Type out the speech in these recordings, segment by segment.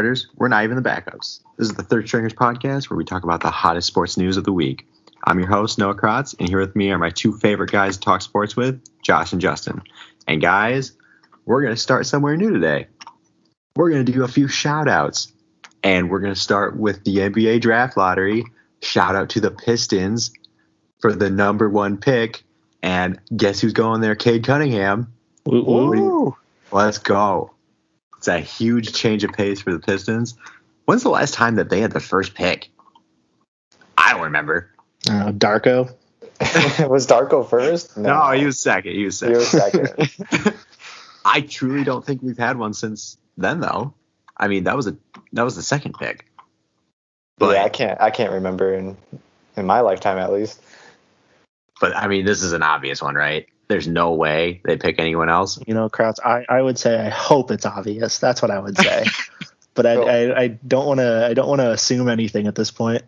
Starters. We're not even the backups. This is the Third Stringers podcast where we talk about the hottest sports news of the week. I'm your host, Noah Kratz, and here with me are my two favorite guys to talk sports with, Josh and Justin. And guys, we're going to start somewhere new today. We're going to do a few shout outs. And we're going to start with the NBA draft lottery. Shout out to the Pistons for the number one pick. And guess who's going there? Cade Cunningham. Do you- Let's go. It's a huge change of pace for the Pistons. When's the last time that they had the first pick? I don't remember. Uh, Darko. was Darko first? No, he was second. He was He was second. second. I truly don't think we've had one since then, though. I mean, that was a that was the second pick. But yeah, I can't. I can't remember in in my lifetime at least. but I mean, this is an obvious one, right? There's no way they pick anyone else. You know, Kratz. I, I would say I hope it's obvious. That's what I would say. but I, Cool. I, I don't want to I don't want to assume anything at this point.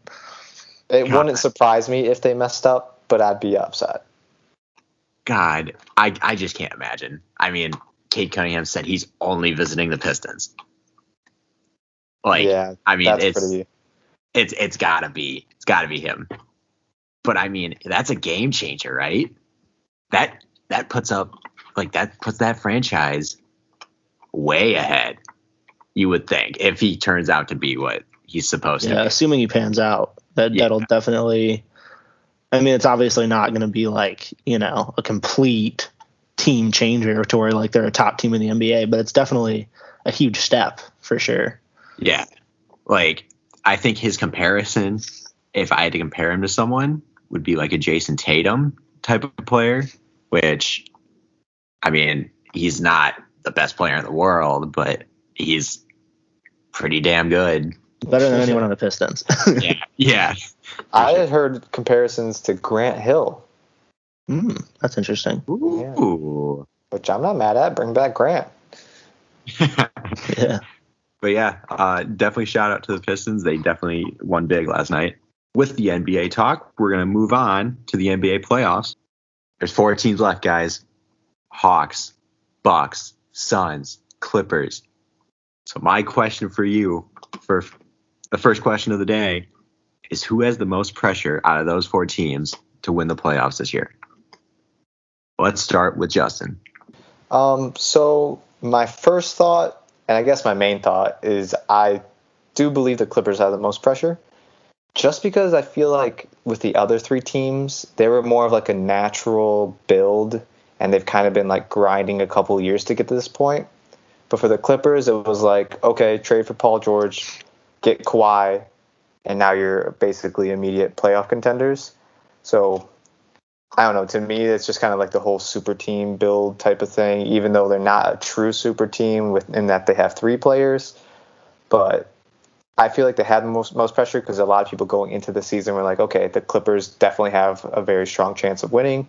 It God. wouldn't surprise me if they messed up, but I'd be upset. God, I I just can't imagine. I mean, Cade Cunningham said he's only visiting the Pistons. Like, yeah, I mean, that's it's pretty. it's it's gotta be it's gotta be him. But I mean, that's a game changer, right? That that puts up like that puts that franchise way ahead. You would think if he turns out to be what he's supposed Yeah, to. Yeah, assuming he pans out, that Yeah. that'll definitely. I mean, it's obviously not going to be like you know a complete team changer to where like they're a top team in the NBA, but it's definitely a huge step for sure. Yeah, like I think his comparison, if I had to compare him to someone, would be like a Jayson Tatum type of player. Which, I mean, he's not the best player in the world, but he's pretty damn good. Better than anyone on the Pistons. Yeah, yeah. I had heard comparisons to Grant Hill, Mm, that's interesting. Ooh. which I'm not mad at. Bring back Grant. Yeah. but yeah, uh, definitely shout out to the Pistons. They definitely won big last night. With the NBA talk, we're gonna move on to the NBA playoffs. There's four teams left, guys. Hawks, Bucks, Suns, Clippers. So my question for you, for the first question of the day, is who has the most pressure out of those four teams to win the playoffs this year? Let's start with Justin. Um, so my first thought, and I guess my main thought, is I do believe the Clippers have the most pressure. Just because I feel like with the other three teams, they were more of like a natural build, and they've kind of been like grinding a couple years to get to this point. But for the Clippers, it was like, okay, trade for Paul George, get Kawhi, and now you're basically immediate playoff contenders. So I don't know. To me, it's just kind of like the whole super team build type of thing. Even though they're not a true super team, with in that they have three players, but I feel like they had the most most pressure because a lot of people going into the season were like, okay, the Clippers definitely have a very strong chance of winning.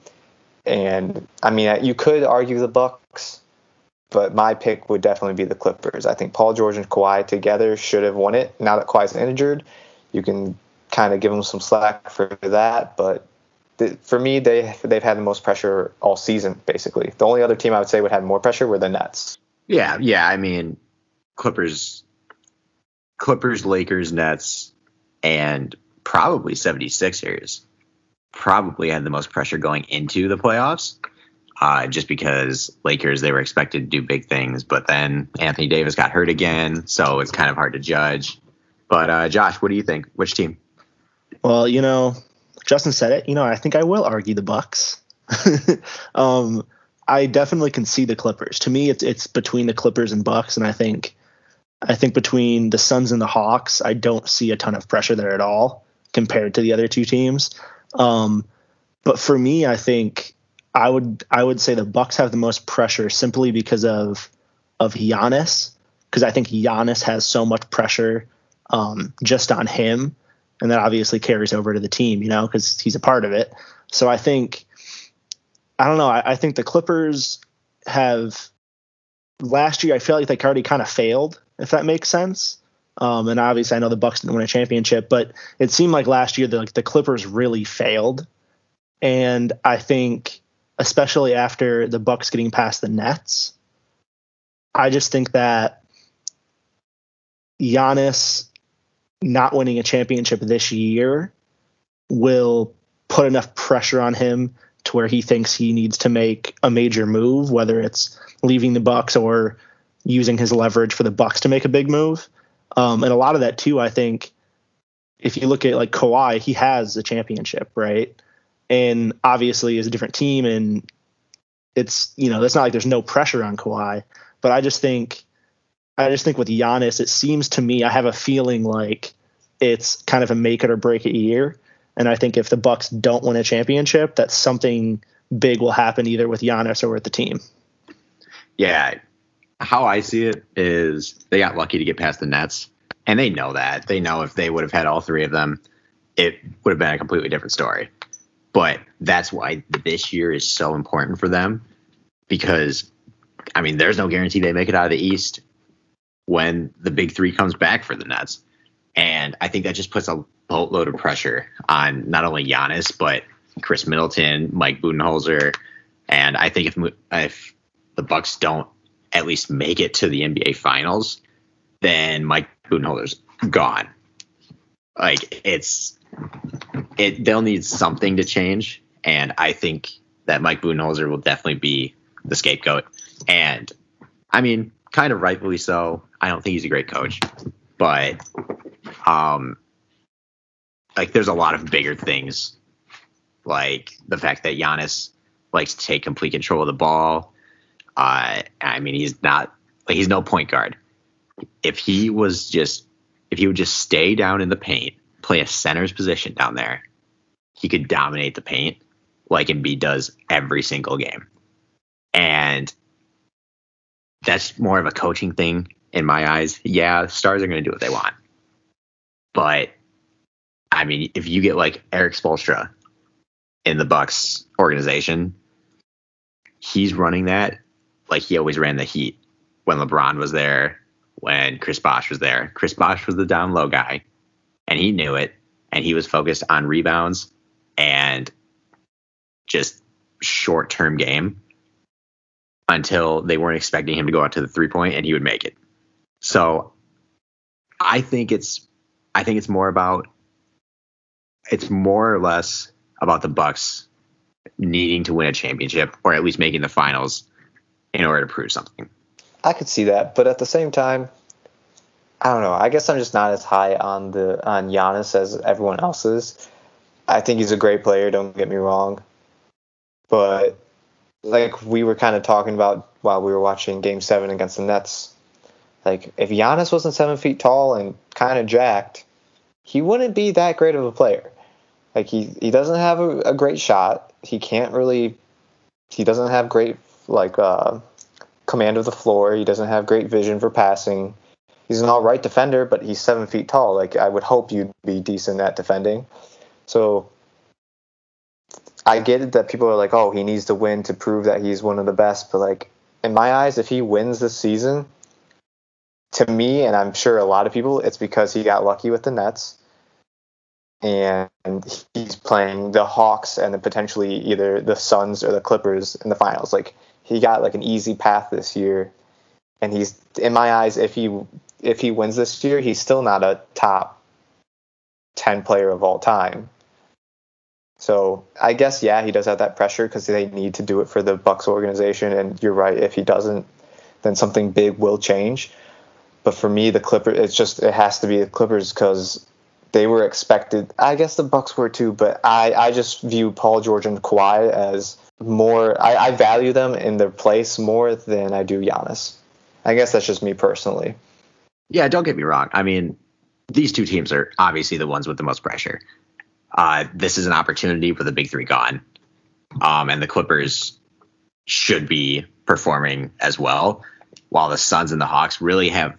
And I mean, uh, you could argue the Bucks, but my pick would definitely be the Clippers. I think Paul George and Kawhi together should have won it. Now that Kawhi's injured, you can kind of give them some slack for that, but th- for me, they they've had the most pressure all season. Basically, the only other team I would say would have more pressure were the Nets. Yeah, yeah. I mean, Clippers, Clippers, Lakers, Nets, and probably 76ers probably had the most pressure going into the playoffs. Uh, just because Lakers, they were expected to do big things, but then Anthony Davis got hurt again, so it's kind of hard to judge. But uh, Josh, what do you think? Which team? Well, you know, Justin said it. You know, I think I will argue the Bucks. um, I definitely can see the Clippers. To me, it's it's between the Clippers and Bucks, and I think I think between the Suns and the Hawks, I don't see a ton of pressure there at all compared to the other two teams. Um, but for me, I think I would I would say the Bucks have the most pressure simply because of of Giannis because I think Giannis has so much pressure um, just on him, and that obviously carries over to the team, you know, because he's a part of it. So I think I don't know. I, I think the Clippers have last year. I feel like they already kind of failed, if that makes sense. Um, and obviously, I know the Bucks didn't win a championship, but it seemed like last year the like, the Clippers really failed. And I think, especially after the Bucks getting past the Nets, I just think that Giannis not winning a championship this year will put enough pressure on him to where he thinks he needs to make a major move, whether it's leaving the Bucks or using his leverage for the Bucks to make a big move. Um, and a lot of that too, I think, if you look at like Kawhi, he has a championship, right? And obviously, is a different team, and it's you know that's not like there's no pressure on Kawhi, but I just think, I just think with Giannis, it seems to me I have a feeling like it's kind of a make it or break it year, and I think if the Bucks don't win a championship, that something big will happen either with Giannis or with the team. Yeah, how I see it is they got lucky to get past the Nets, and they know that. They know if they would have had all three of them, it would have been a completely different story. But that's why this year is so important for them because, I mean, there's no guarantee they make it out of the East when the big three comes back for the Nets. And I think that just puts a boatload of pressure on not only Giannis, but Khris Middleton, Mike Budenholzer. And I think if, if the Bucks don't at least make it to the NBA Finals, then Mike Budenholzer's gone. Like it's it they'll need something to change, and I think that Mike Budenholzer will definitely be the scapegoat. And I mean, kind of rightfully so. I don't think he's a great coach, but um, like there's a lot of bigger things, like the fact that Giannis likes to take complete control of the ball uh, I mean, he's not he's no point guard. If he was just if he would just stay down in the paint, play a center's position down there, he could dominate the paint like Embiid does every single game. And that's more of a coaching thing in my eyes. Yeah, stars are going to do what they want. But I mean, if you get like Erik Spoelstra in the Bucks organization, he's running that like he always ran the heat when LeBron was there, when Chris Bosh was there. Chris Bosh was the down low guy, and he knew it, and he was focused on rebounds and just short term game until they weren't expecting him to go out to the three point and he would make it. So I think it's I think it's more about it's more or less about the Bucks needing to win a championship or at least making the finals in order to prove something. I could see that, but at the same time, I don't know. I guess I'm just not as high on the on Giannis as everyone else is. I think he's a great player. Don't get me wrong, but like we were kind of talking about while we were watching Game Seven against the Nets, like if Giannis wasn't seven feet tall and kind of jacked, he wouldn't be that great of a player. Like he he doesn't have a, a great shot. He can't really. He doesn't have great like uh, command of the floor. He doesn't have great vision for passing. He's an all right defender, but he's seven feet tall. Like I would hope you'd be decent at defending. So I get it that people are like, oh, he needs to win to prove that he's one of the best. But like in my eyes, if he wins this season, to me, and I'm sure a lot of people, it's because he got lucky with the Nets. And he's playing the Hawks and then potentially either the Suns or the Clippers in the finals. Like he got like an easy path this year, and he's in my eyes if he if he wins this year, he's still not a top ten player of all time. So I guess yeah, he does have that pressure because they need to do it for the Bucks organization, and you're right. If he doesn't, then something big will change. But for me, the Clippers, it's just it has to be the Clippers because they were expected. I guess the Bucks were too, but I I just view Paul George and Kawhi as more I, I value them in their place more than I do Giannis. I guess that's just me personally. Yeah, don't get me wrong. I mean, these two teams are obviously the ones with the most pressure. Uh, this is an opportunity with the big three gone. Um, and the Clippers should be performing as well, while the Suns and the Hawks really have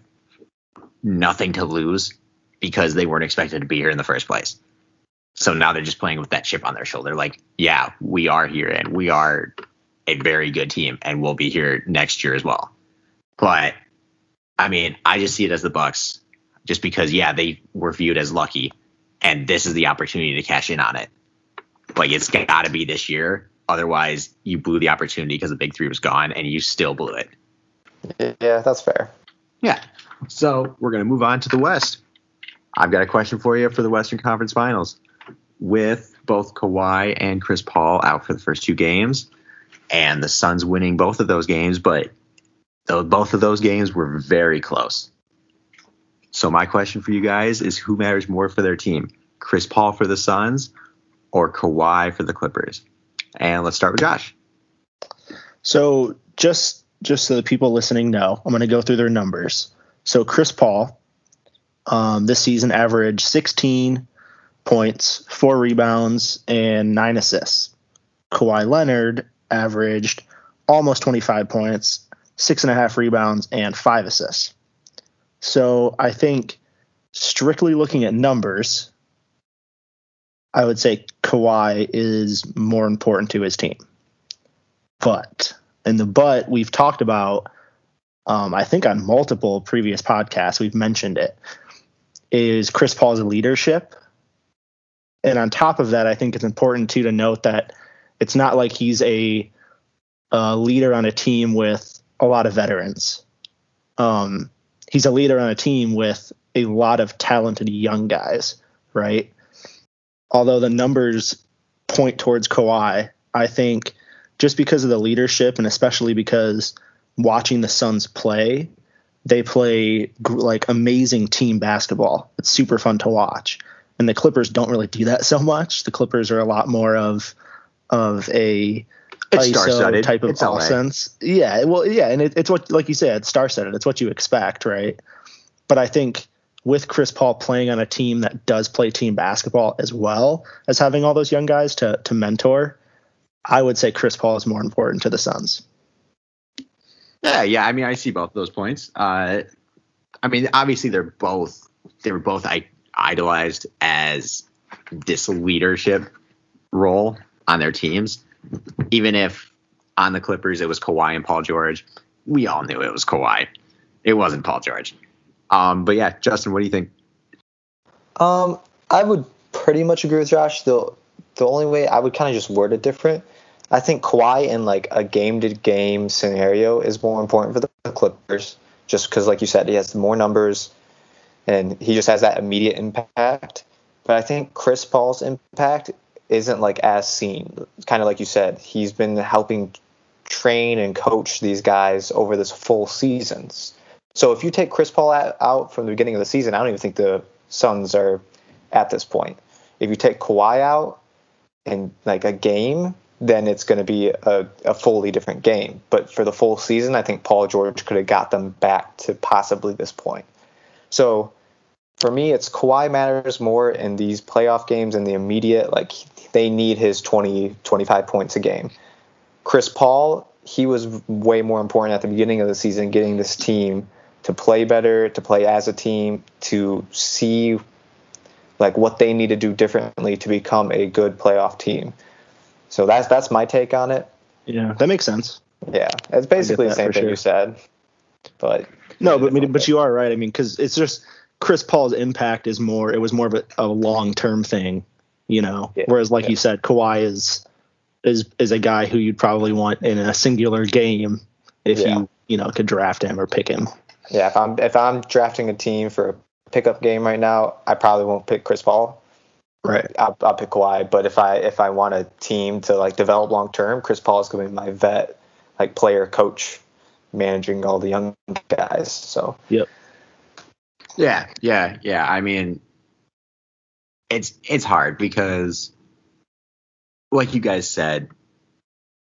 nothing to lose because they weren't expected to be here in the first place. So now they're just playing with that chip on their shoulder. Like, yeah, we are here and we are a very good team and we'll be here next year as well. But I mean, I just see it as the Bucks just because yeah, they were viewed as lucky and this is the opportunity to cash in on it. Like it's got to be this year. Otherwise, you blew the opportunity because the big 3 was gone and you still blew it. Yeah, that's fair. Yeah. So, we're going to move on to the West. I've got a question for you for the Western Conference Finals. With both Kawhi and Chris Paul out for the first two games, and the Suns winning both of those games, but both of those games were very close. So my question for you guys is who matters more for their team? Chris Paul for the Suns or Kawhi for the Clippers? And let's start with Josh. So just just so the people listening know, I'm going to go through their numbers. So Chris Paul um, this season averaged 16 points, four rebounds, and nine assists. Kawhi Leonard averaged almost 25 points, six and a half rebounds, and five assists. So I think strictly looking at numbers, I would say Kawhi is more important to his team. But in the but we've talked about, um, I think on multiple previous podcasts we've mentioned it, is Chris Paul's leadership. And on top of that, I think it's important too to note that it's not like he's a, a leader on a team with a lot of veterans. Um, he's a leader on a team with a lot of talented young guys, right? Although the numbers point towards Kawhi, I think just because of the leadership and especially because watching the Suns play, they play like amazing team basketball. It's super fun to watch. And the Clippers don't really do that so much. The Clippers are a lot more of of a it's ISO type of it's offense. Yeah, well, yeah, and it, it's what, like you said, star studded. It's what you expect, right? But I think with Chris Paul playing on a team that does play team basketball as well as having all those young guys to to mentor, I would say Chris Paul is more important to the Suns. Yeah, yeah. I mean, I see both those points. Uh, I mean, obviously they're both they were both idolized as this leadership role on their teams even if on the Clippers it was Kawhi and Paul George, we all knew it was Kawhi. It wasn't Paul George. Um, but yeah, Justin, what do you think? Um, I would pretty much agree with Josh. The the only way I would kind of just word it different. I think Kawhi in like a game to game scenario is more important for the Clippers, just because, like you said, he has more numbers and he just has that immediate impact. But I think Chris Paul's impact isn't like as seen. Kind of like you said, he's been helping train and coach these guys over this full seasons. So if you take Chris Paul out from the beginning of the season, I don't even think the Suns are at this point. If you take Kawhi out in like a game, then it's going to be a, a fully different game. But for the full season, I think Paul George could have got them back to possibly this point. So for me, it's Kawhi matters more in these playoff games in the immediate, like they need his 20, 25 points a game. Chris Paul, he was way more important at the beginning of the season, getting this team to play better, to play as a team, to see like what they need to do differently to become a good playoff team. So that's that's my take on it. Yeah, that makes sense. Yeah, it's basically the same thing sure. you said. But no, but I mean, but you are right. I mean, because it's just Chris Paul's impact is more. It was more of a, a long term thing you know. Yeah, Whereas, like yeah. you said, Kawhi is is is a guy who you'd probably want in a singular game if yeah. you you know could draft him or pick him. Yeah, if I'm if I'm drafting a team for a pickup game right now, I probably won't pick Chris Paul. Right. I'll, I'll pick Kawhi, but if I if I want a team to like develop long term, Chris Paul is going to be my vet, like player coach, managing all the young guys. So. Yep. Yeah, yeah, yeah. I mean, it's it's hard because like you guys said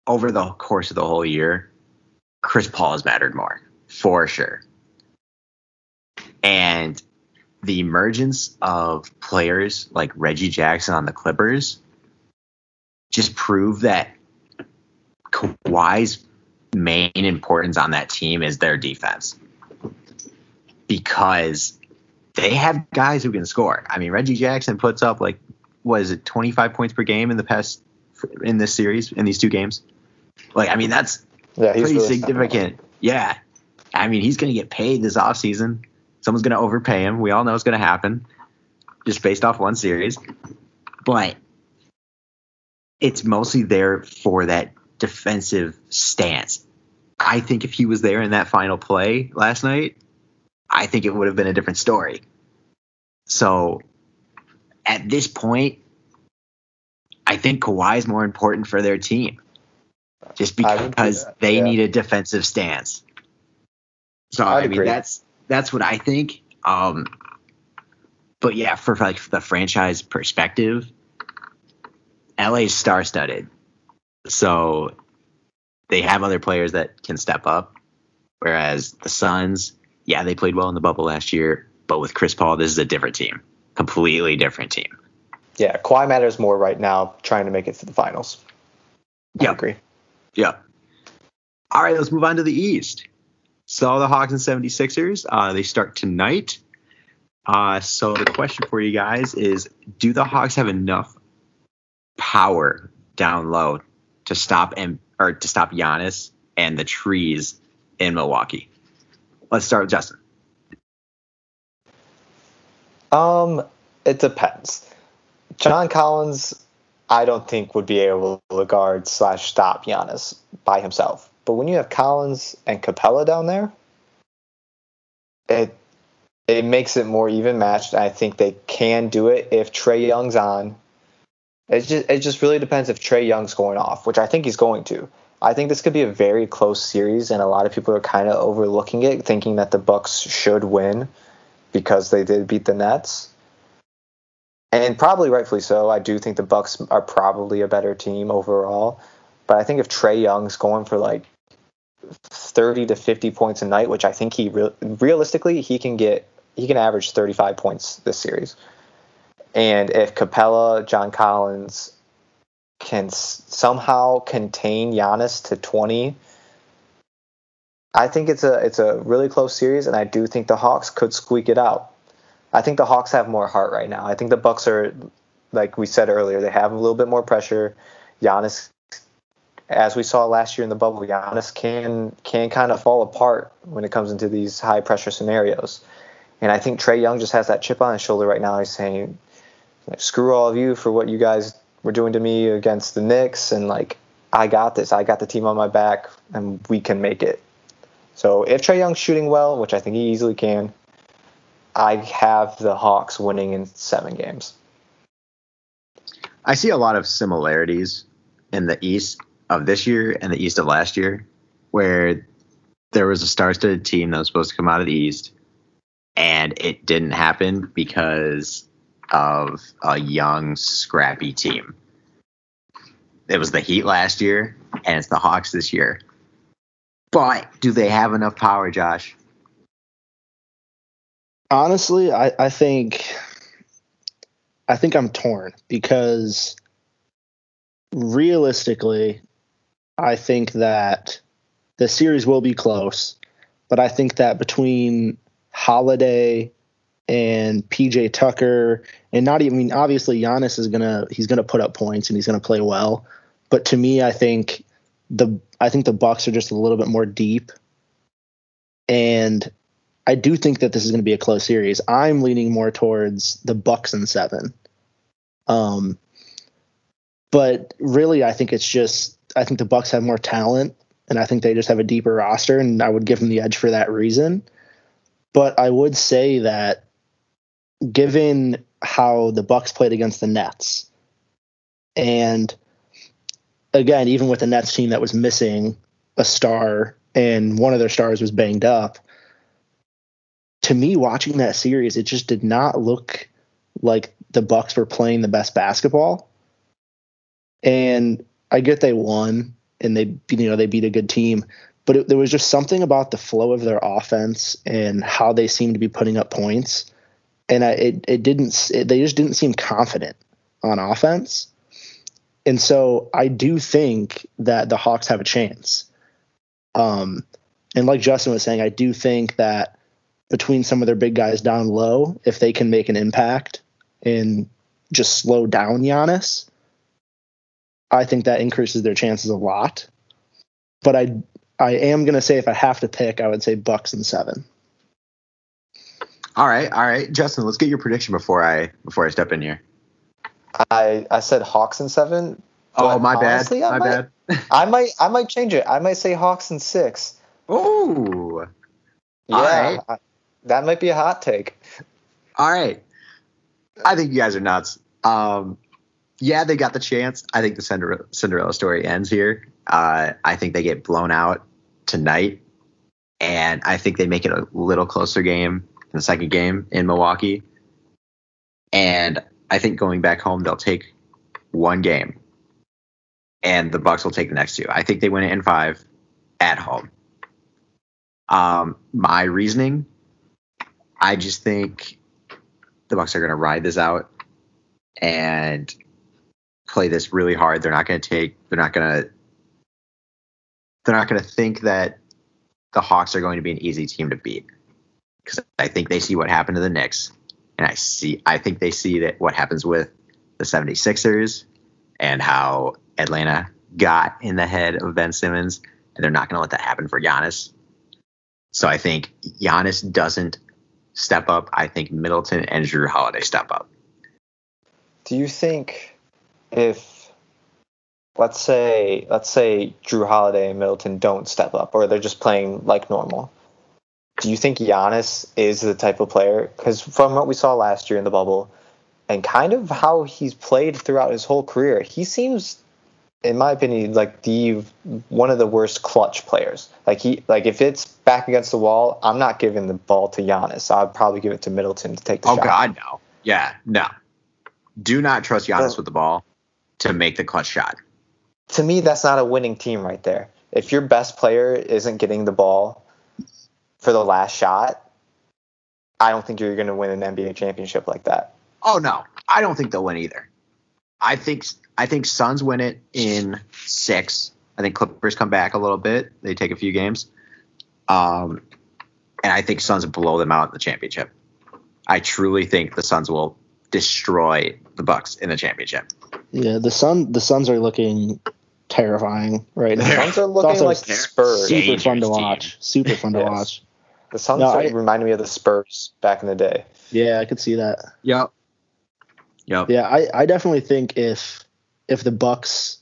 over the course of the whole year chris paul has mattered more for sure and the emergence of players like reggie jackson on the clippers just prove that Kawhi's main importance on that team is their defense because they have guys who can score. I mean, Reggie Jackson puts up like what is it, 25 points per game in the past in this series in these two games. Like, I mean, that's Yeah, he's pretty really significant. Yeah. I mean, he's going to get paid this offseason. Someone's going to overpay him. We all know it's going to happen just based off one series. But it's mostly there for that defensive stance. I think if he was there in that final play last night, I think it would have been a different story. So at this point, I think Kawhi is more important for their team just I would do because that, they yeah. need a defensive stance. So I'd I mean agree. that's that's what I think. Um, but yeah, for like the franchise perspective, LA's star studded. So they have other players that can step up. Whereas the Suns, yeah, they played well in the bubble last year, but with Chris Paul, this is a different team. Completely different team. Yeah, Kawhi matters more right now, trying to make it to the finals. I Yeah. agree. Yeah. All right, let's move on to the East. So the Hawks and 76ers, uh, they start tonight. Uh, so the question for you guys is do the Hawks have enough power down low to stop and or to stop Giannis and the trees in Milwaukee? Let's start with Justin. Um, it depends. John Collins, I don't think would be able to guard slash stop Giannis by himself. But when you have Collins and Capela down there, it it makes it more even matched. I think they can do it if Trae Young's on. It just it just really depends if Trae Young's going off, which I think he's going to. I think this could be a very close series, and a lot of people are kind of overlooking it, thinking that the Bucks should win because they did beat the Nets. And probably rightfully so. I do think the Bucks are probably a better team overall. But I think if Trae Young's going for like 30 to 50 points a night, which I think he re- realistically he can get he can average 35 points this series. And if Capela, John Collins can s- somehow contain Giannis to 20, I think it's a it's a really close series, and I do think the Hawks could squeak it out. I think the Hawks have more heart right now. I think the Bucks are, like we said earlier, they have a little bit more pressure. Giannis, as we saw last year in the bubble, Giannis can can kind of fall apart when it comes into these high pressure scenarios. And I think Trae Young just has that chip on his shoulder right now. He's saying, "Screw all of you for what you guys were doing to me against the Knicks, and like I got this. I got the team on my back, and we can make it." So if Trae Young's shooting well, which I think he easily can, I have the Hawks winning in seven games. I see a lot of similarities in the East of this year and the East of last year, where there was a star-studded team that was supposed to come out of the East, and it didn't happen because of a young, scrappy team. It was the Heat last year, and it's the Hawks this year. But do they have enough power, Josh? honestly, I, I think I think I'm torn because realistically, I think that the series will be close, but I think that between Holiday and PJ Tucker, and not even I mean, obviously Giannis is gonna he's gonna put up points and he's gonna play well, but to me, I think the I think the Bucks are just a little bit more deep, and I do think that this is going to be a close series. I'm leaning more towards the Bucks in seven. Um, but really, I think it's just I think the Bucks have more talent, and I think they just have a deeper roster, and I would give them the edge for that reason. But I would say that given how the Bucks played against the Nets, and again, even with the Nets team that was missing a star and one of their stars was banged up, to me watching that series, it just did not look like the Bucks were playing the best basketball. And I get they won and they you know they beat a good team, but it, there was just something about the flow of their offense and how they seemed to be putting up points, and I, it it didn't it, they just didn't seem confident on offense. And so I do think that the Hawks have a chance. Um, and like Justin was saying, I do think that between some of their big guys down low, if they can make an impact and just slow down Giannis, I think that increases their chances a lot. But I I am gonna say if I have to pick, I would say Bucks and seven. All right, all right, Justin. Let's get your prediction before I before I step in here. I I said Hawks and seven. Oh, my honestly, bad. I My might, bad. I might I might change it. I might say Hawks and six. Ooh. Yeah, All right. I- that might be a hot take. All right. I think you guys are nuts. Um, yeah, they got the chance. I think the Cinderella, Cinderella story ends here. Uh, I think they get blown out tonight, and I think they make it a little closer game in the second game in Milwaukee. And I think going back home, they'll take one game, and the Bucks will take the next two. I think they win it in five at home. Um, my reasoning, I just think the Bucks are going to ride this out and play this really hard. They're not going to take. They're not going to. They're not going to think that the Hawks are going to be an easy team to beat because I think they see what happened to the Knicks, and I see. I think they see that what happens with the 76ers and how Atlanta got in the head of Ben Simmons, and they're not going to let that happen for Giannis. So I think Giannis doesn't step up. I think Middleton and Jrue Holiday step up. Do you think if let's say let's say Jrue Holiday and Middleton don't step up or they're just playing like normal? Do you think Giannis is the type of player cuz from what we saw last year in the bubble and kind of how he's played throughout his whole career, he seems in my opinion like the one of the worst clutch players. Like he like if it's back against the wall, I'm not giving the ball to Giannis. I'd probably give it to Middleton to take the Oh shot. God, no. Yeah, no. Do not trust Giannis with the ball to make the clutch shot. to me, that's not a winning team right there. If your best player isn't getting the ball for the last shot, I don't think you're going to win an NBA championship like that. Oh no, I don't think they'll win either. I think I think Suns win it in six. I think Clippers come back a little bit. They take a few games, um, and I think Suns blow them out in the championship. I truly think the Suns will destroy the Bucks in the championship. Yeah, the Sun the Suns are looking terrifying right The now. Suns are looking also like Spurs. Super Super fun to watch. Super fun to Yes. watch. The Suns No, are- I- remind me of the Spurs back in the day. Yeah, I could see that. Yeah. Yeah. Yeah, I, I definitely think if if the Bucks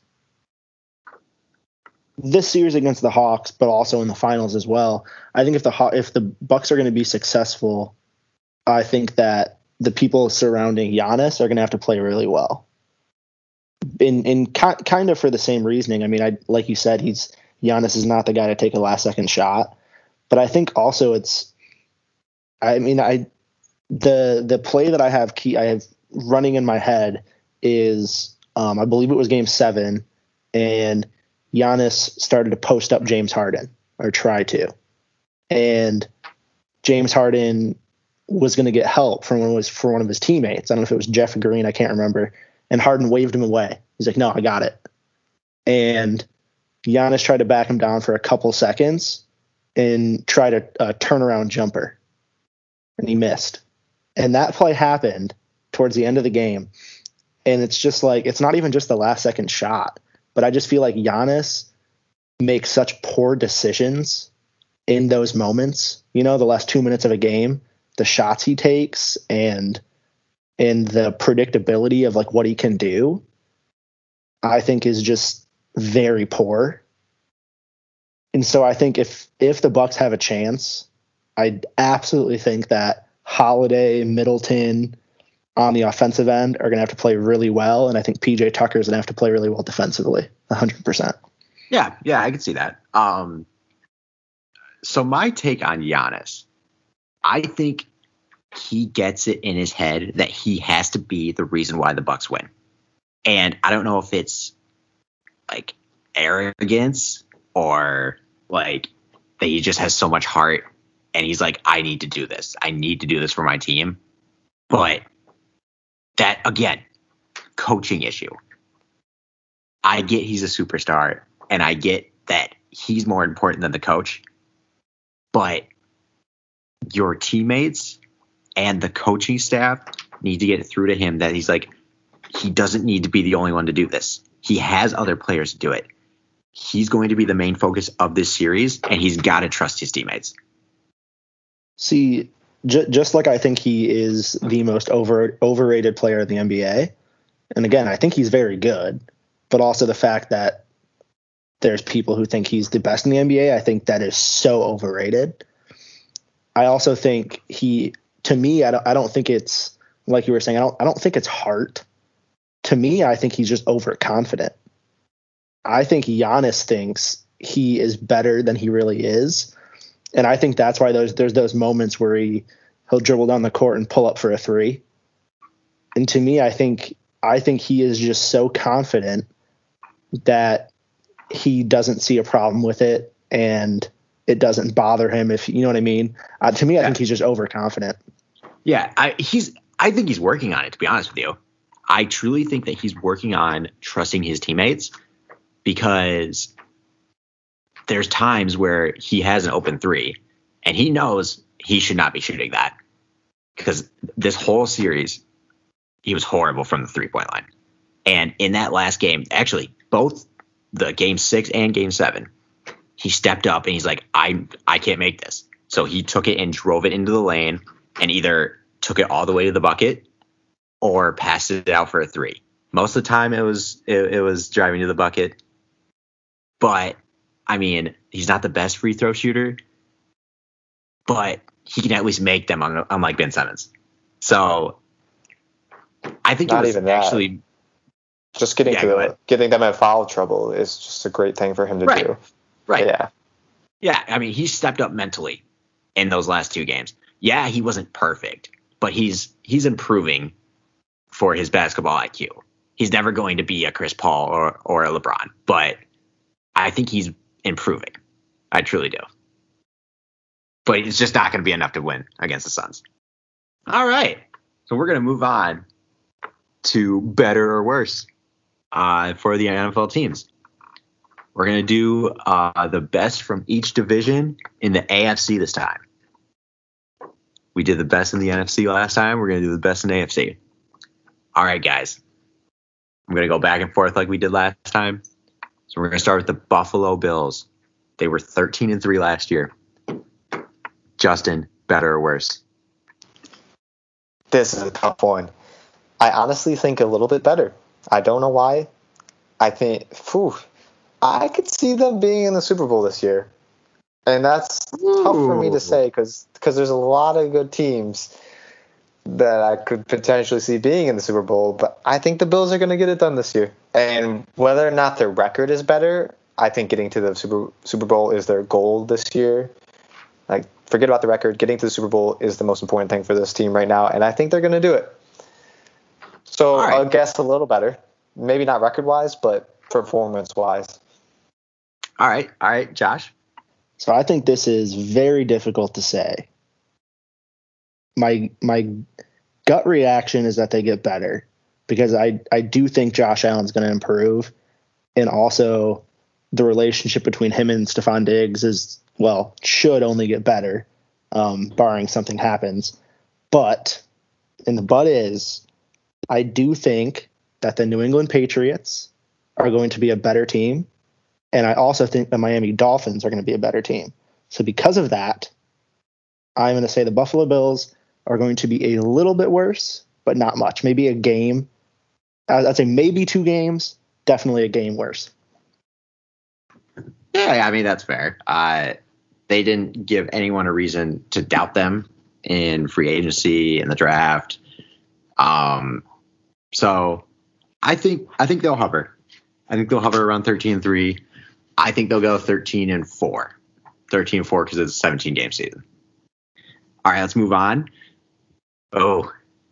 this series against the Hawks, but also in the finals as well, I think if the Haw- if the Bucks are going to be successful, I think that the people surrounding Giannis are going to have to play really well. In in ki- kind of for the same reasoning. I mean, I like you said, he's Giannis is not the guy to take a last second shot, but I think also it's. I mean, I the the play that I have key I have running in my head is um, I believe it was game seven, and Giannis started to post up James Harden or try to, and James Harden was going to get help from one his for one of his teammates. I don't know if it was Jeff Green, I can't remember, and Harden waved him away. He's like, "No, I got it," and Giannis tried to back him down for a couple seconds and tried a, a turnaround jumper, and he missed. And that play happened towards the end of the game. And it's just like, it's not even just the last second shot, but I just feel like Giannis makes such poor decisions in those moments. You know, the last two minutes of a game, the shots he takes and and the predictability of like what he can do, I think is just very poor. And so I think if if the Bucks have a chance, I absolutely think that Holiday, Middleton on the offensive end are going to have to play really well, and I think PJ Tucker is going to have to play really well defensively, 100. percent Yeah, yeah, I can see that. Um, so my take on Giannis, I think he gets it in his head that he has to be the reason why the Bucks win, and I don't know if it's like arrogance or like that he just has so much heart and he's like, I need to do this. I need to do this for my team. But that again, coaching issue. I get he's a superstar and I get that he's more important than the coach, but your teammates and the coaching staff need to get it through to him that he's like, he doesn't need to be the only one to do this. He has other players to do it. He's going to be the main focus of this series, and he's got to trust his teammates. See, just like I think he is the most over overrated player in the NBA, and again, I think he's very good, but also the fact that there's people who think he's the best in the NBA, I think that is so overrated. I also think he, to me, I don't, I don't think it's like you were saying. I don't, I don't think it's heart. To me, I think he's just overconfident. I think Giannis thinks he is better than he really is, and I think that's why those there's those moments where he he'll dribble down the court and pull up for a three. And to me, I think I think he is just so confident that he doesn't see a problem with it and it doesn't bother him if you know what I mean. Uh, to me, I Yeah. think he's just overconfident. Yeah, I, he's. I think he's working on it. To be honest with you, I truly think that he's working on trusting his teammates because there's times where he has an open three, and he knows he should not be shooting that because this whole series he was horrible from the three point line, and in that last game, actually both the game six and game seven, he stepped up and he's like, I I can't make this. So he took it and drove it into the lane and either took it all the way to the bucket or passed it out for a three. Most of the time it was it, it was driving to the bucket. But I mean, he's not the best free throw shooter, but he can at least make them un- unlike Ben Simmons. So I think Not even that. actually Just getting Yeah, to the, getting them in foul trouble is just a great thing for him to Right. do. right. Yeah. Yeah, I mean, he stepped up mentally in those last two games. Yeah, he wasn't perfect, but he's he's improving for his basketball IQ. He's never going to be a Chris Paul or or a LeBron, but I think he's improving. I truly do. But it's just not going to be enough to win against the Suns. All right, so we're going to move on to better or worse uh, for the NFL teams. We're going to do uh, the best from each division in the AFC this time. We did the best in the NFC last time. We're going to do the best in AFC. All right, guys. I'm going to go back and forth like we did last time. So we're going to start with the Buffalo Bills. They were 13 and 3 last year. Justin, better or worse? This is a tough one. I honestly think a little bit better. I don't know why. I think, phew, I could see them being in the Super Bowl this year, and that's tough for me to say because there's a lot of good teams that I could potentially see being in the Super Bowl. But I think the Bills are going to get it done this year, and whether or not their record is better, I think getting to the Super Super Bowl is their goal this year. Like, forget about the record. Getting to the Super Bowl is the most important thing for this team right now, and I think they're going to do it. So All right. I'll guess a little better. Maybe not record wise, but performance wise. All right. All right, Josh. So I think this is very difficult to say. My my gut reaction is that they get better because I I do think Josh Allen's going to improve, and also the relationship between him and Stefon Diggs is well should only get better, um, barring something happens. But and the but is, I do think that the New England Patriots are going to be a better team and I also think the Miami Dolphins are going to be a better team. So because of that, I'm going to say the Buffalo Bills are going to be a little bit worse, but not much. Maybe a game. I'd say maybe two games. Definitely a game worse. Yeah, I mean that's fair. Uh, they didn't give anyone a reason to doubt them in free agency in the draft. Um, so I think I think they'll hover. I think they'll hover around 13-3. I think they'll go 13 and four. 13 and four because it's a 17 game season. All right, let's move on. Oh,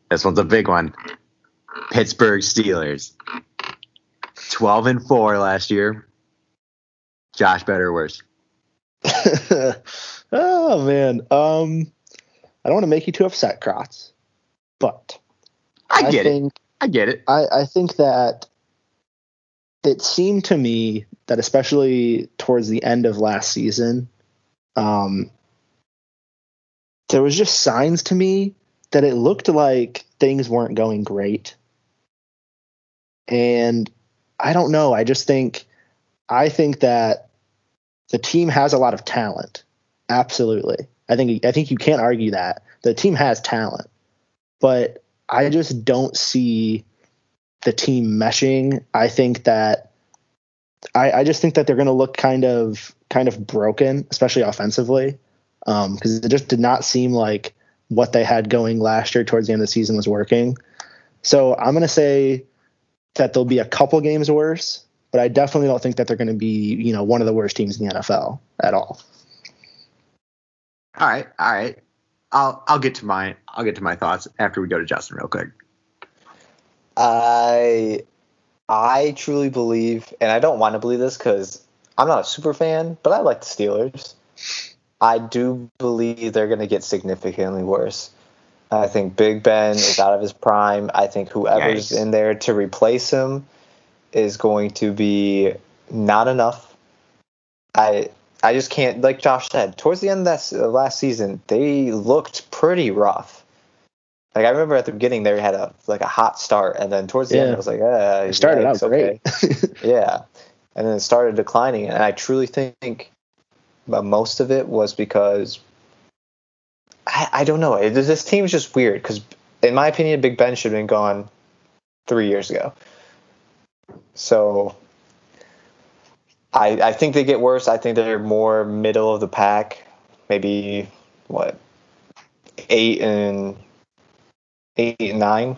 this one's a big one. Pittsburgh Steelers. 12 and four last year. Josh, better or worse? oh man. Um, I don't want to make you too upset, Kratz, but I get it. think I get it. I, I think that it seemed to me that especially towards the end of last season, um, there was just signs to me that it looked like things weren't going great. And I don't know. I just think I think that the team has a lot of talent. Absolutely. I think I think you can't argue that. The team has talent. But I just don't see the team meshing. I think that I, I just think that they're going to look kind of kind of broken, especially offensively, because um, it just did not seem like what they had going last year towards the end of the season was working. So I'm going to say that they'll be a couple games worse, but I definitely don't think that they're going to be you know one of the worst teams in the NFL at all. All right, all right. I'll I'll get to my I'll get to my thoughts after we go to Justin real quick. I I truly believe, and I don't want to believe this because I'm not a super fan, but I like the Steelers. I do believe they're going to get significantly worse. I think Big Ben is out of his prime. I think whoever's in there to replace him is going to be not enough. I I just can't like Josh said. Towards the end of that last season, they looked pretty rough. Like I remember at the beginning they had a like a hot start, and then towards the yeah. end I was like, ah, it started out great. yeah, and then it started declining, and I truly think most of it was because I, I don't know. This team is just weird because, in my opinion, Big Ben should have been gone three years ago. So I I think they get worse. I think they're more middle of the pack, maybe what eight and eight and nine.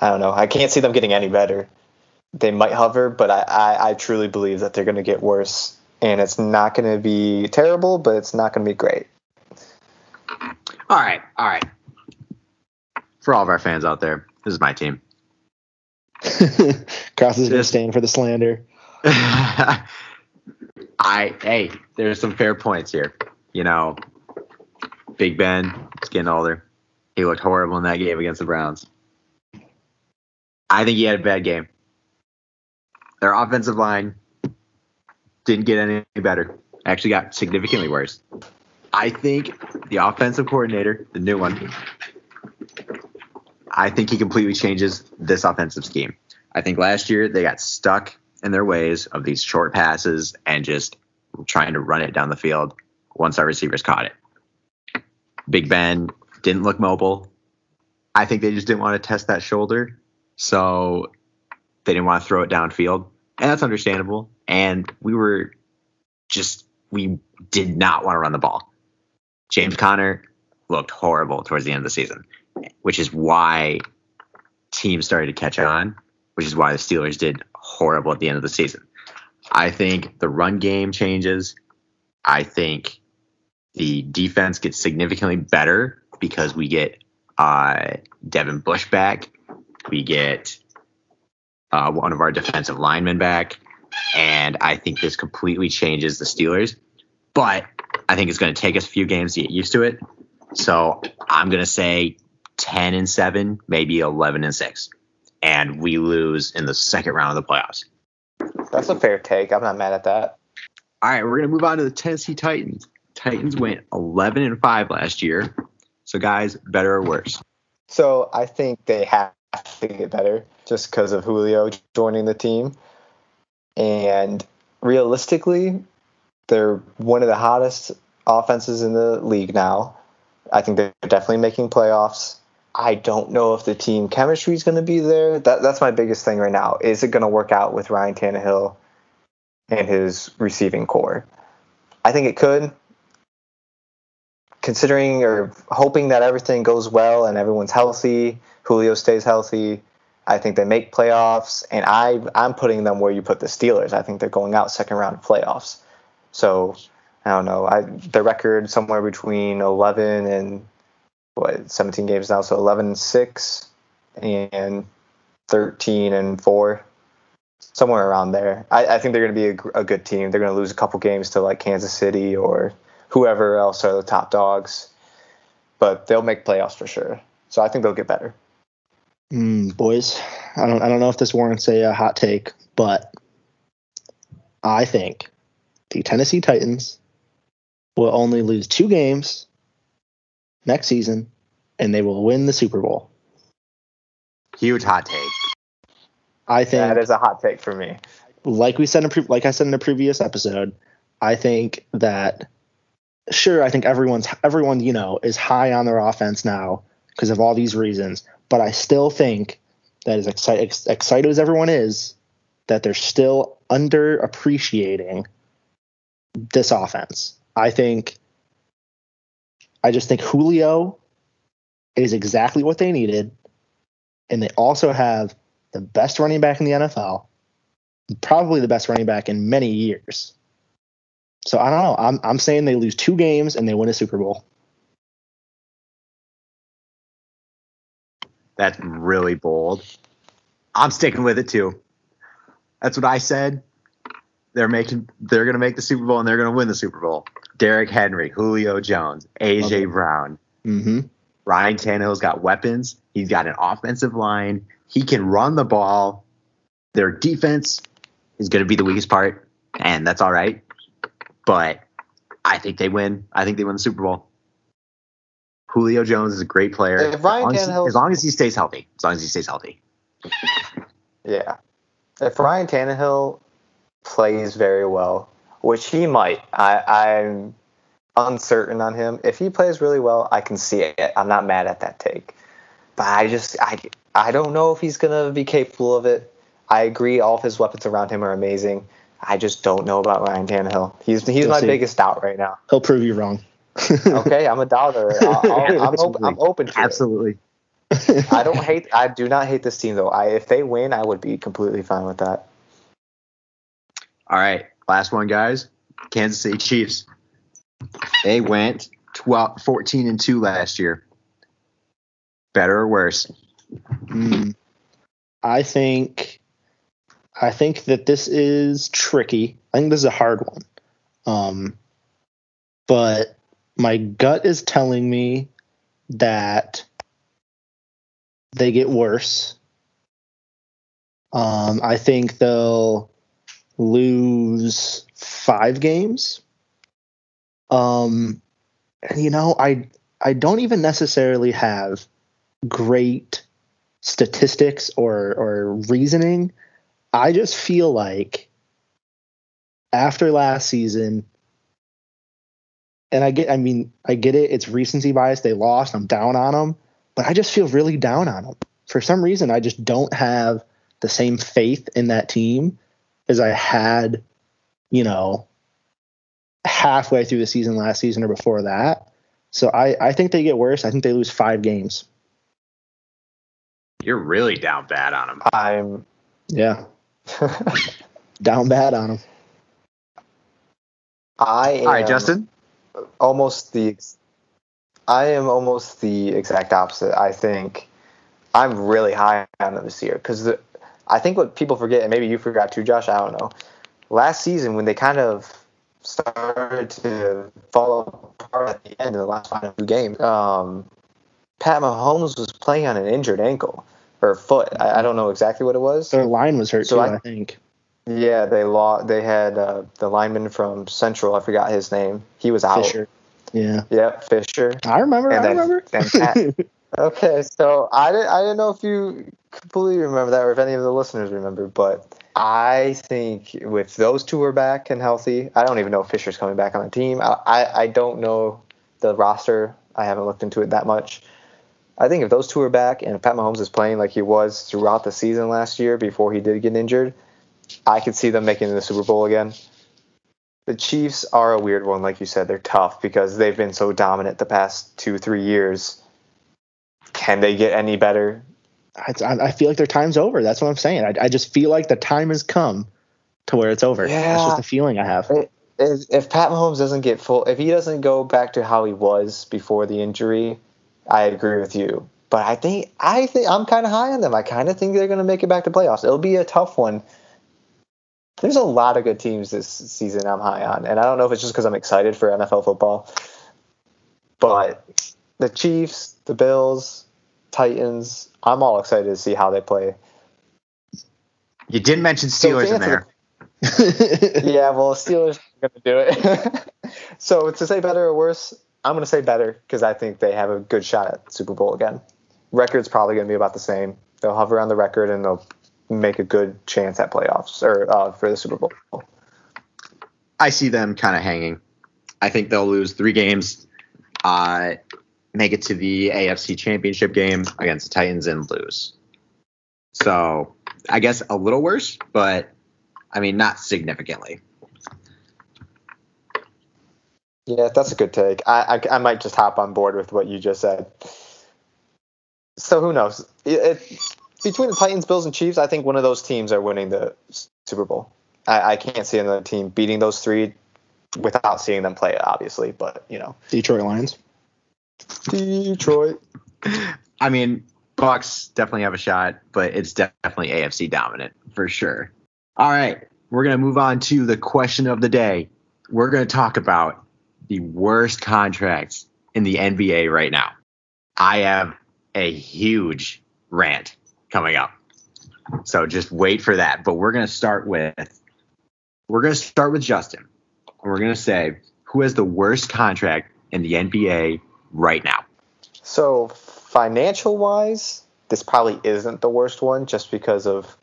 I don't know. I can't see them getting any better. They might hover, but I, I, I truly believe that they're going to get worse. And it's not going to be terrible, but it's not going to be great. All right. All right. For all of our fans out there, this is my team. Cross is going to stand for the slander. I, hey, there's some fair points here. You know, Big Ben is getting older. He looked horrible in that game against the Browns. I think he had a bad game. Their offensive line didn't get any better. Actually got significantly worse. I think the offensive coordinator, the new one, I think he completely changes this offensive scheme. I think last year they got stuck in their ways of these short passes and just trying to run it down the field once our receivers caught it. Big Ben didn't look mobile. I think they just didn't want to test that shoulder, so they didn't want to throw it downfield, and that's understandable. And we were just we did not want to run the ball. James Conner looked horrible towards the end of the season, which is why teams started to catch on, which is why the Steelers did horrible at the end of the season. I think the run game changes. I think the defense gets significantly better because we get uh, Devin Bush back. We get uh, one of our defensive linemen back. And I think this completely changes the Steelers. But I think it's going to take us a few games to get used to it. So I'm going to say 10 and 7, maybe 11 and 6. And we lose in the second round of the playoffs. That's a fair take. I'm not mad at that. All right, we're going to move on to the Tennessee Titans. Titans went 11 and 5 last year. So, guys, better or worse? So, I think they have to get better just because of Julio joining the team. And realistically, they're one of the hottest offenses in the league now. I think they're definitely making playoffs. I don't know if the team chemistry is going to be there. That, that's my biggest thing right now. Is it going to work out with Ryan Tannehill and his receiving corps? I think it could considering or hoping that everything goes well and everyone's healthy, Julio stays healthy, I think they make playoffs, and I I'm putting them where you put the Steelers. I think they're going out second round of playoffs. So I don't know. I the record somewhere between 11 and what 17 games now, so 11 and six and 13 and four, somewhere around there. I, I think they're going to be a, a good team. They're going to lose a couple games to like Kansas City or whoever else are the top dogs. But they'll make playoffs for sure. So I think they'll get better. Mm, boys, I don't I don't know if this warrants a, a hot take, but I think the Tennessee Titans will only lose two games next season, and they will win the Super Bowl. Huge hot take. I think That is a hot take for me. like we said in pre- like I said in a previous episode, I think that sure, I think everyone's everyone you know is high on their offense now because of all these reasons, but I still think that as exci- excited as everyone is, that they're still underappreciating this offense. I think I just think Julio is exactly what they needed, and they also have the best running back in the NFL probably the best running back in many years. So I don't know. I'm I'm saying they lose two games and they win a Super Bowl. That's really bold. I'm sticking with it too. That's what I said. They're making they're gonna make the Super Bowl and they're gonna win the Super Bowl. Derrick Henry, Julio Jones, AJ Okay. Brown, Mm-hmm. Ryan Tannehill's got weapons. He's got an offensive line. He can run the ball. Their defense is going to be the weakest part, and that's all right. But I think they win. I think they win the Super Bowl. Julio Jones is a great player. If Ryan as, long as, Tannehill- as long as he stays healthy. As long as he stays healthy. Yeah. If Ryan Tannehill plays very well, which he might, I, I'm uncertain on him. If he plays really well, I can see it. I'm not mad at that take. But I just I I don't know if he's gonna be capable of it. I agree, all of his weapons around him are amazing. I just don't know about Ryan Tannehill. He's he's We'll my see. biggest doubt right now. He'll prove you wrong. Okay, I'm a doubter. I'll, I'll, I'm, open, I'm open to it. Absolutely. I don't hate. I do not hate this team though. I if they win, I would be completely fine with that. All right. Last one, guys. Kansas City Chiefs. They went 12, 14 and 2 last year. Better or worse? Mm. I think I think that this is tricky. I think this is a hard one. Um, but my gut is telling me that they get worse. Um, I think they'll lose five games. Um, and you know, I I don't even necessarily have great statistics or or reasoning. I just feel like after last season, and I get, I mean, I get it. It's recency bias. They lost. I'm down on them, but I just feel really down on them. For some reason, I just don't have the same faith in that team as I had, you know, halfway through the season last season or before that. So I, I think they get worse. I think they lose five games. You're really down bad on them. I'm Yeah, down bad on them. I am All right, Justin. almost the I am almost the exact opposite. I think I'm really high on them this year because I think what people forget, and maybe you forgot too, Josh. I don't know. Last season, when they kind of started to fall apart at the end of the last final two games, um, Pat Mahomes was playing on an injured ankle or foot. I, I don't know exactly what it was. Their line was hurt So too. I- I think. Yeah, they lost. They had uh, the lineman from Central. I forgot his name. He was out. Fisher. Yeah, Yep, Fisher. I remember. And I then- remember. Pat- Okay, so I didn't I didn't know if you completely remember that or if any of the listeners remember, but I think with those two are back and healthy, I don't even know if Fisher's coming back on the team. I, I, I don't know the roster. I haven't looked into it that much. I think if those two are back and if Pat Mahomes is playing like he was throughout the season last year before he did get injured, I could see them making the Super Bowl again. The Chiefs are a weird one, like you said. They're tough because they've been so dominant the past two, three years. Can they get any better? I, I feel like their time's over. That's what I'm saying. I, I just feel like the time has come to where it's over. Yeah. That's just a feeling I have. If, if Pat Mahomes doesn't get full, if he doesn't go back to how he was before the injury, I agree with you. But I think I think I'm kind of high on them. I kind of think they're going to make it back to playoffs. It'll be a tough one. There's a lot of good teams this season I'm high on, and I don't know if it's just because I'm excited for NFL football. But the Chiefs, the Bills, Titans, I'm all excited to see how they play. You didn't mention So Steelers in answer there. yeah, well, Steelers are going to do it. so to say better or worse, I'm going to say better because I think they have a good shot at Super Bowl again. Record's probably going to be about the same. They'll hover on the record and they'll make a good chance at playoffs or uh, for the Super Bowl. I see them kind of hanging. I think they'll lose three games, uh, make it to the AFC Championship game against the Titans and lose. So I guess a little worse, but I mean not significantly. Yeah, that's a good take. I, I, I might just hop on board with what you just said. So who knows? It, it, between the Titans, Bills, and Chiefs, I think one of those teams are winning the Super Bowl. I, I can't see another team beating those three without seeing them play, obviously. But you know, Detroit Lions. Detroit. I mean, Bucs definitely have a shot, but it's definitely AFC dominant for sure. All right, we're gonna move on to the question of the day. We're gonna talk about the worst contracts in the NBA right now. I have a huge rant coming up, so just wait for that. But we're gonna start with we're gonna start with Justin. And we're gonna say who has the worst contract in the NBA right now. So financial wise, this probably isn't the worst one just because of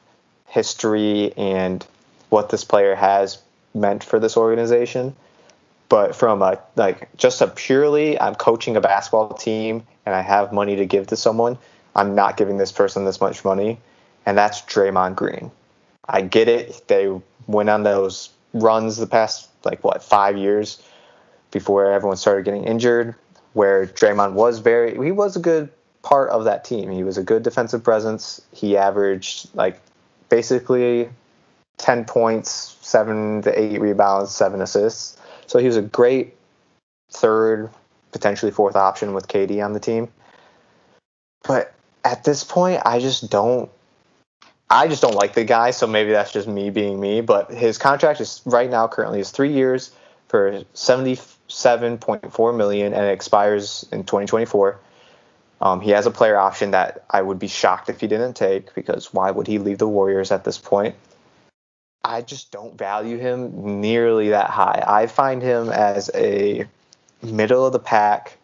history and what this player has meant for this organization. But from a like just a purely I'm coaching a basketball team and I have money to give to someone, I'm not giving this person this much money. And that's Draymond Green. I get it. They went on those runs the past like what five years before everyone started getting injured, where Draymond was very he was a good part of that team. He was a good defensive presence. He averaged like basically 10 points, 7 to 8 rebounds, 7 assists. So he was a great third, potentially fourth option with KD on the team. But at this point, I just don't I just don't like the guy, so maybe that's just me being me, but his contract is right now currently is 3 years for 77.4 million and it expires in 2024. Um, he has a player option that I would be shocked if he didn't take because why would he leave the Warriors at this point? I just don't value him nearly that high. I find him as a middle of the pack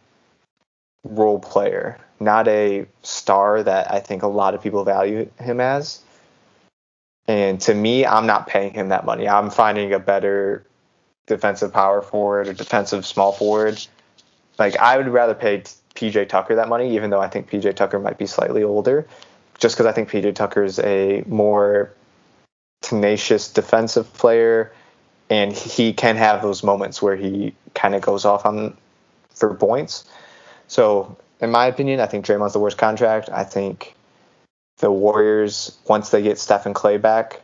role player, not a star that I think a lot of people value him as. And to me, I'm not paying him that money. I'm finding a better defensive power forward or defensive small forward. Like I would rather pay PJ Tucker that money, even though I think PJ Tucker might be slightly older, just because I think PJ Tucker is a more tenacious defensive player, and he can have those moments where he kind of goes off on for points. So, in my opinion, I think Draymond's the worst contract. I think the Warriors, once they get Steph and Klay back,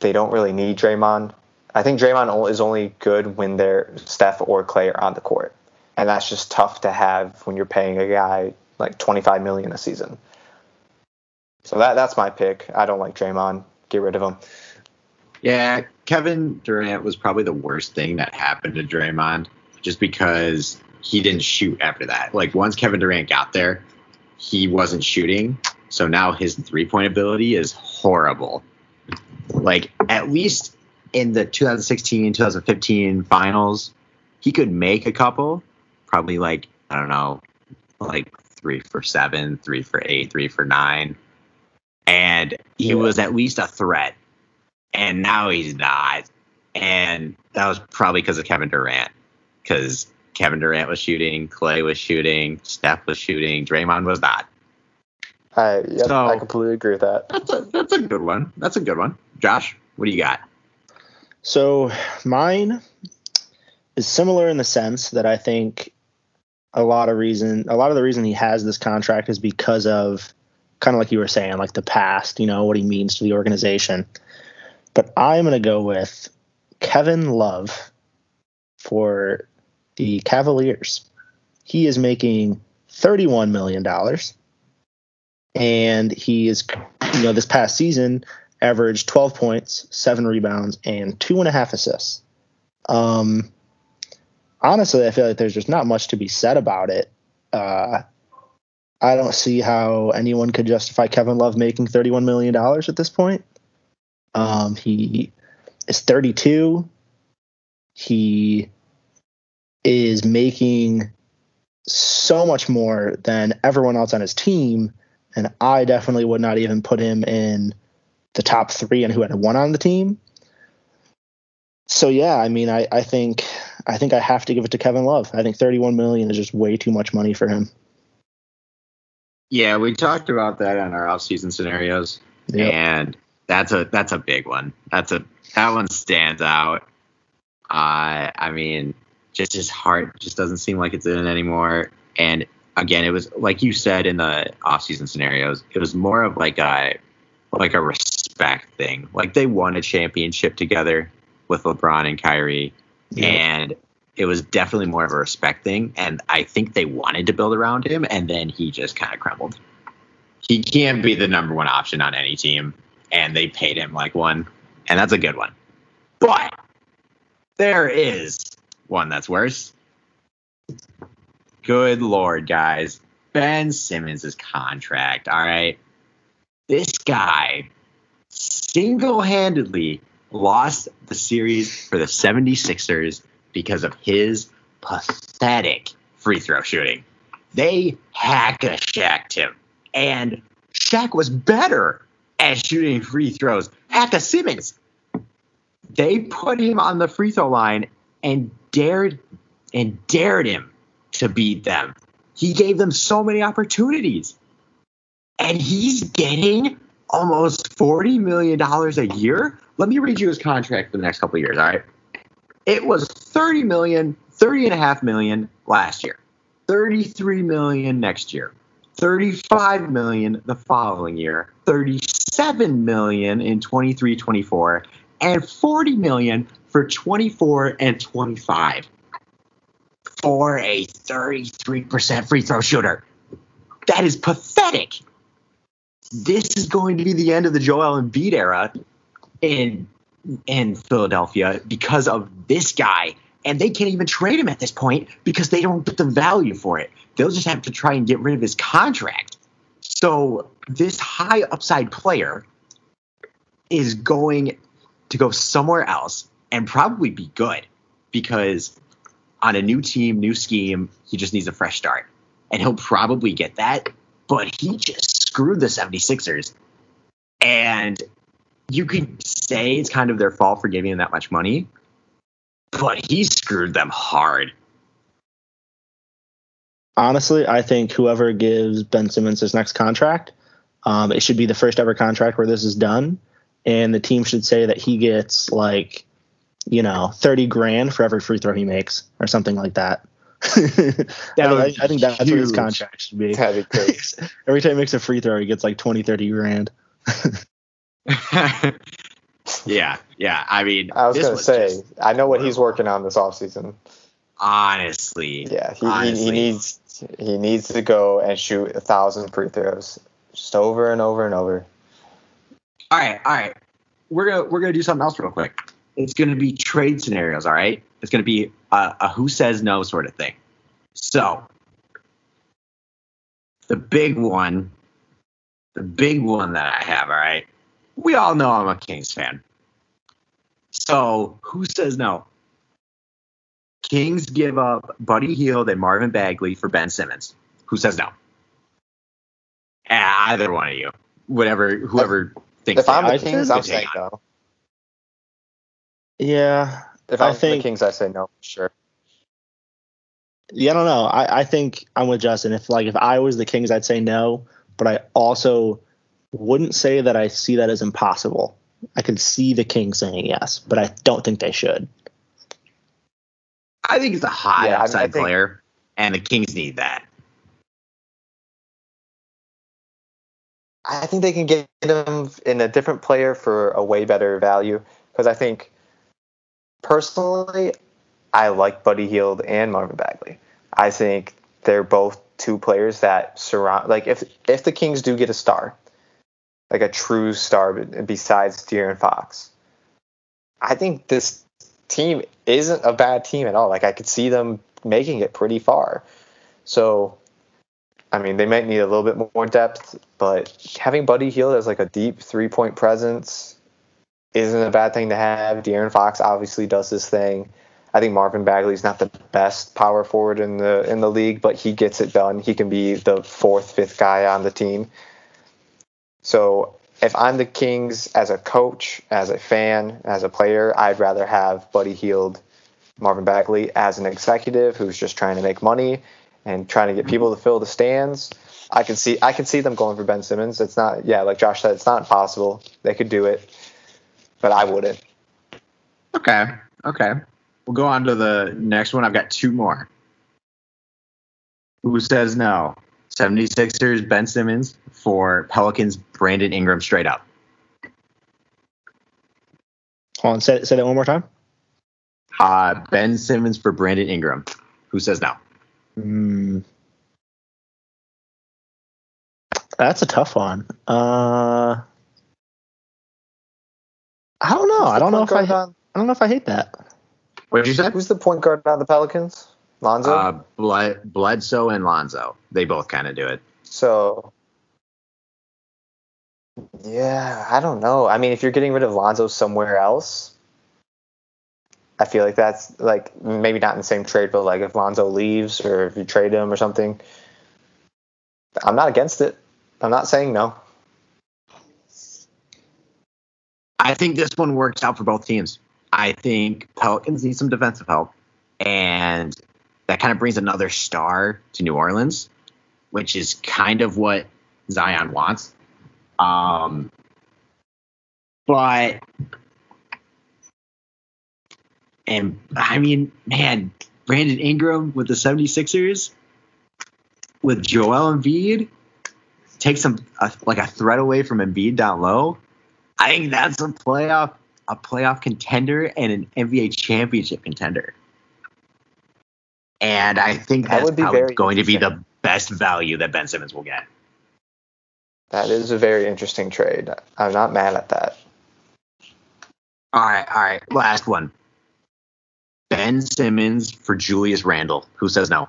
they don't really need Draymond. I think Draymond is only good when they're Steph or Klay are on the court, and that's just tough to have when you're paying a guy like 25 million a season. So that that's my pick. I don't like Draymond. Get rid of him. Yeah, Kevin Durant was probably the worst thing that happened to Draymond just because he didn't shoot after that. Like once Kevin Durant got there, he wasn't shooting. So now his three point ability is horrible. Like at least in the 2016 2015 finals, he could make a couple, probably like, I don't know, like three for seven, three for eight, three for nine. And he Yeah. was at least a threat. And now he's not. And that was probably because of Kevin Durant. Because Kevin Durant was shooting, Klay was shooting, Steph was shooting, Draymond was not. I yep, So- I completely agree with that. That's a that's a good one. That's a good one. Josh, what do you got? So mine is similar in the sense that I think a lot of reason a lot of the reason he has this contract is because of kind of like you were saying, like the past, you know, what he means to the organization. But I'm gonna go with Kevin Love for the Cavaliers. He is making $31 million. And he is, you know, this past season averaged 12 points, seven rebounds, and two and a half assists. Um, honestly, I feel like there's just not much to be said about it. Uh, I don't see how anyone could justify Kevin Love making $31 million at this point. Um, he is 32. He is making so much more than everyone else on his team, and I definitely would not even put him in the top three and who had won on the team. So yeah, I mean, I, I think I think I have to give it to Kevin Love. I think 31 million is just way too much money for him. Yeah, we talked about that in our off-season scenarios, Yep. and that's a that's a big one. That's a that one stands out. Uh, I mean, just his heart just doesn't seem like it's in it anymore. And again, it was like you said in the off-season scenarios, it was more of like a like a respect thing. Like they won a championship together with LeBron and Kyrie, Yeah. and it was definitely more of a respect thing. And I think they wanted to build around him, and then he just kind of crumbled. He can't be the number one option on any team, and they paid him like one, and that's a good one. But there is one that's worse. Good lord, guys. Ben Simmons' contract, all right? This guy single handedly lost the series for the 76ers because of his pathetic free throw shooting. They hack a Shaq him, and Shaq was better at shooting free throws. Aka Simmons, they put him on the free throw line and dared and dared him to beat them. He gave them so many opportunities, and he's getting almost forty million dollars a year. Let me read you his contract for the next couple of years. All right, it was 30 million, 30 and a half million last year, 33 million next year, 35 million the following year, 37 million in 23 24, and 40 million for 24 and 25 for a 33% free throw shooter. That is pathetic. This is going to be the end of the Joel Embiid era in in Philadelphia because of this guy. And they can't even trade him at this point because they don't get the value for it. They'll just have to try and get rid of his contract. So this high upside player is going to go somewhere else and probably be good because on a new team, new scheme, he just needs a fresh start. And he'll probably get that. But he just screwed the 76ers. And you could say it's kind of their fault for giving him that much money, but he screwed them hard. Honestly, I think whoever gives Ben Simmons his next contract, um, it should be the first ever contract where this is done, and the team should say that he gets like, you know, thirty grand for every free throw he makes, or something like that. I, would I- I think that's what his contract should be. That'd be crazy. Every time he makes a free throw, he gets like 20, 30 grand. yeah, yeah. I mean, I was gonna say, just- I know what he's working on this offseason. honestly, Yeah, he, he, honestly, he needs he needs to go and shoot a thousand free throws just over and over and over. All right, all right. We're gonna we're gonna do something else real quick. It's gonna be trade scenarios. All right. It's gonna be a, a who says no sort of thing. So the big one, the big one that I have. All right. We all know I'm a Kings fan. So who says no? Kings give up Buddy Hield and Marvin Bagley for Ben Simmons. Who says no? Either one of you. Whatever, whoever thinks. If I'm they the Kings, I'm saying on. no. Yeah, If I I'm think- the Kings, I say no for sure. yeah, I don't know. I, I think I'm with Justin. If like if I was the Kings, I'd say no, but I also wouldn't say that I see that as impossible. I could see the Kings saying yes, but I don't think they should. I think it's a high Yeah, I- I upside think- player, and the Kings need that. I think they can get him in a different player for a way better value because I think personally, I like Buddy Hield and Marvin Bagley. I think they're both two players that surround. Like if if the Kings do get a star, like a true star besides De'Aaron Fox, I think this team isn't a bad team at all. Like I could see them making it pretty far. So I mean, they might need a little bit more depth, but having Buddy Hield as like a deep three point presence isn't a bad thing to have. De'Aaron Fox obviously does this thing. I think Marvin Bagley's not the best power forward in the in the league, but he gets it done. He can be the fourth, fifth guy on the team. So if I'm the Kings as a coach, as a fan, as a player, I'd rather have Buddy Hield, Marvin Bagley as an executive who's just trying to make money and trying to get people to fill the stands. I can see I can see them going for Ben Simmons. It's not yeah, like Josh said, it's not impossible. They could do it, but I wouldn't. Okay. Okay. We'll go on to the next one. I've got two more. Who says no? 76ers Ben Simmons for Pelicans Brandon Ingram straight up. Hold on, say, say that one more time. Uh, ben Simmons for Brandon Ingram. Who says no? Mm. That's a tough one. Uh, I don't know. I don't know if I. on, I don't know if I hate that. What did you say? who's the point guard on the Pelicans? Lonzo. Uh, Bled- Bledsoe and Lonzo. They both kind of do it. So, yeah, I don't know. I mean, if you're getting rid of Lonzo somewhere else, I feel like that's like maybe not in the same trade, but like if Lonzo leaves or if you trade him or something, I'm not against it. I'm not saying no. I think this one works out for both teams. I think Pelicans need some defensive help, and that kind of brings another star to New Orleans, which is kind of what Zion wants. Um, but and I mean, man, Brandon Ingram with the 76ers with Joel Embiid take some like a threat away from Embiid down low. I think that's a playoff a playoff contender and an NBA championship contender. And I think That that's would be probably very going to be the best value that Ben Simmons will get. That is a very interesting trade. I'm not mad at that. All right, all right. Last one. Ben Simmons for Julius Randle. Who says no?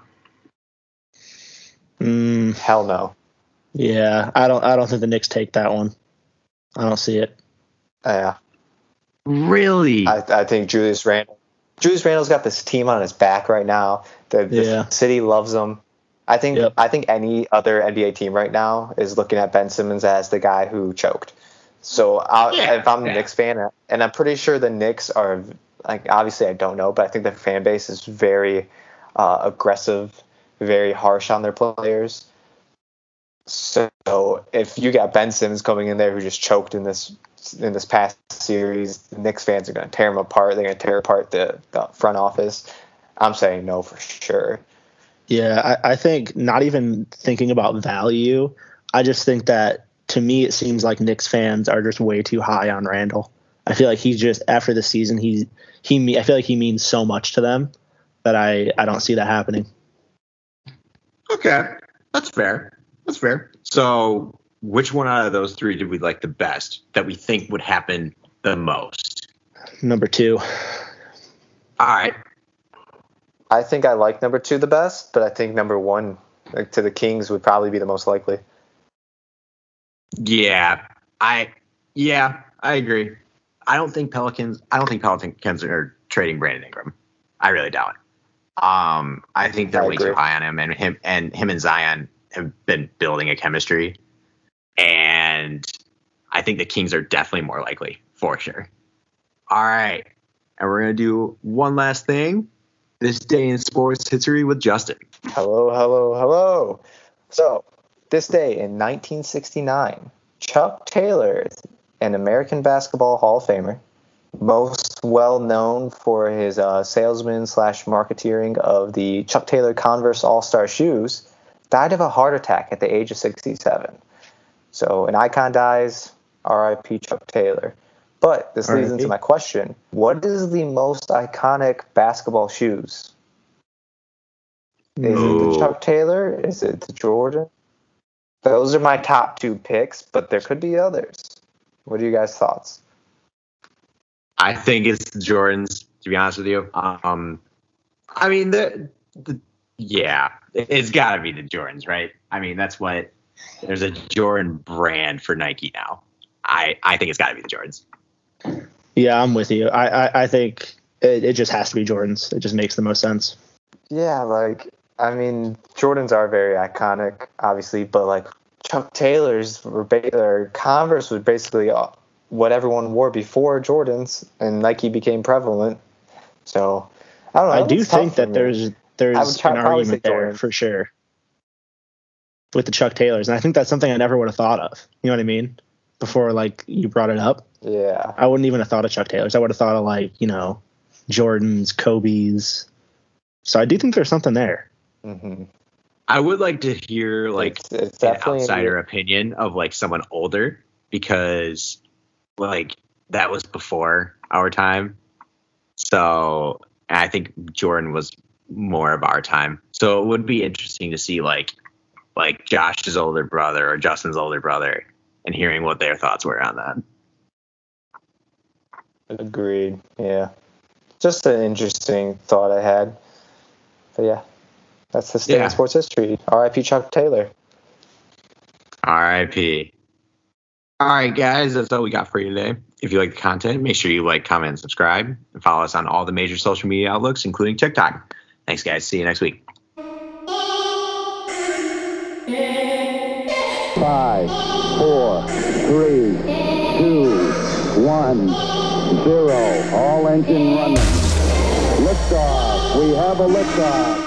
Mm, Hell no. yeah, I don't. I don't think the Knicks take that one. I don't see it. Yeah. Really? I, I think Julius Randle. Julius Randle's got this team on his back right now. The, the Yeah. city loves him. I think Yep. I think any other NBA team right now is looking at Ben Simmons as the guy who choked. So I'll, Yeah, if I'm a yeah. Knicks fan, and I'm pretty sure the Knicks are like obviously I don't know, but I think the fan base is very uh, aggressive, very harsh on their players. So if you got Ben Simmons coming in there who just choked in this in this past series, the Knicks fans are going to tear him apart. They're going to tear apart the, the front office. I'm saying no for sure. Yeah, I, I think not even thinking about value. I just think that to me it seems like Knicks fans are just way too high on Randle. I feel like he's just after the season he he me- I feel like he means so much to them that I I don't see that happening. Okay, that's fair. That's fair. So, which one out of those three did we like the best that we think would happen the most? Number two, All right. I think I like number two the best, but I think number one like, to the Kings would probably be the most likely. Yeah, I yeah, I agree. I don't think Pelicans. I don't think Pelicans are trading Brandon Ingram. I really doubt it. Um, I think they're I way too high on him, and him and him and Zion have been building a chemistry, and I think the Kings are definitely more likely for sure. All right, and we're gonna do one last thing. This day in sports history with Justin. Hello, hello, hello. So, this day in 1969, Chuck Taylor, an American Basketball Hall of Famer, most well known for his uh, salesman slash marketeering of the Chuck Taylor Converse All Star shoes, died of a heart attack at the age of 67. So, an icon dies, RIP Chuck Taylor. But this leads into my question What is the most iconic basketball shoes? Is it the Chuck Taylor? Is it the Jordan? Those are my top two picks, but there could be others. What are you guys' thoughts? I think it's the Jordans. To be honest with you, um, I mean the, the yeah, it's got to be the Jordans, right? I mean that's what there's a Jordan brand for Nike now. I I think it's got to be the Jordans. Yeah, I'm with you. I I, I think it, it just has to be Jordans. It just makes the most sense. Yeah, like I mean, Jordans are very iconic, obviously, but like Chuck Taylor's were ba- or Converse was basically uh, what everyone wore before Jordans, and Nike became prevalent. So I don't know. I do think that me. there's I would there's try- an argument there Jordan. for sure with the Chuck Taylors, and I think that's something I never would have thought of. You know what I mean? Before like you brought it up, yeah. I wouldn't even have thought of Chuck Taylors. I would have thought of like you know Jordans, Kobe's. So I do think there's something there. hmm I would like to hear like it's, it's an definitely outsider opinion of like someone older because like that was before our time. So I think Jordan was more of our time. So it would be interesting to see like like Josh's older brother or Justin's older brother and hearing what their thoughts were on that. Agreed. Yeah. Just an interesting thought I had. But yeah, that's the state Yeah. of sports history. R.I.P. Chuck Taylor. RIP. All right, guys, that's all we got for you today. If you like the content, make sure you like, comment, and subscribe, and follow us on all the major social media outlooks, including TikTok. Thanks, guys. See you next week. Five, four, three, two, one, zero. All engine running. Liftoff. We have a liftoff.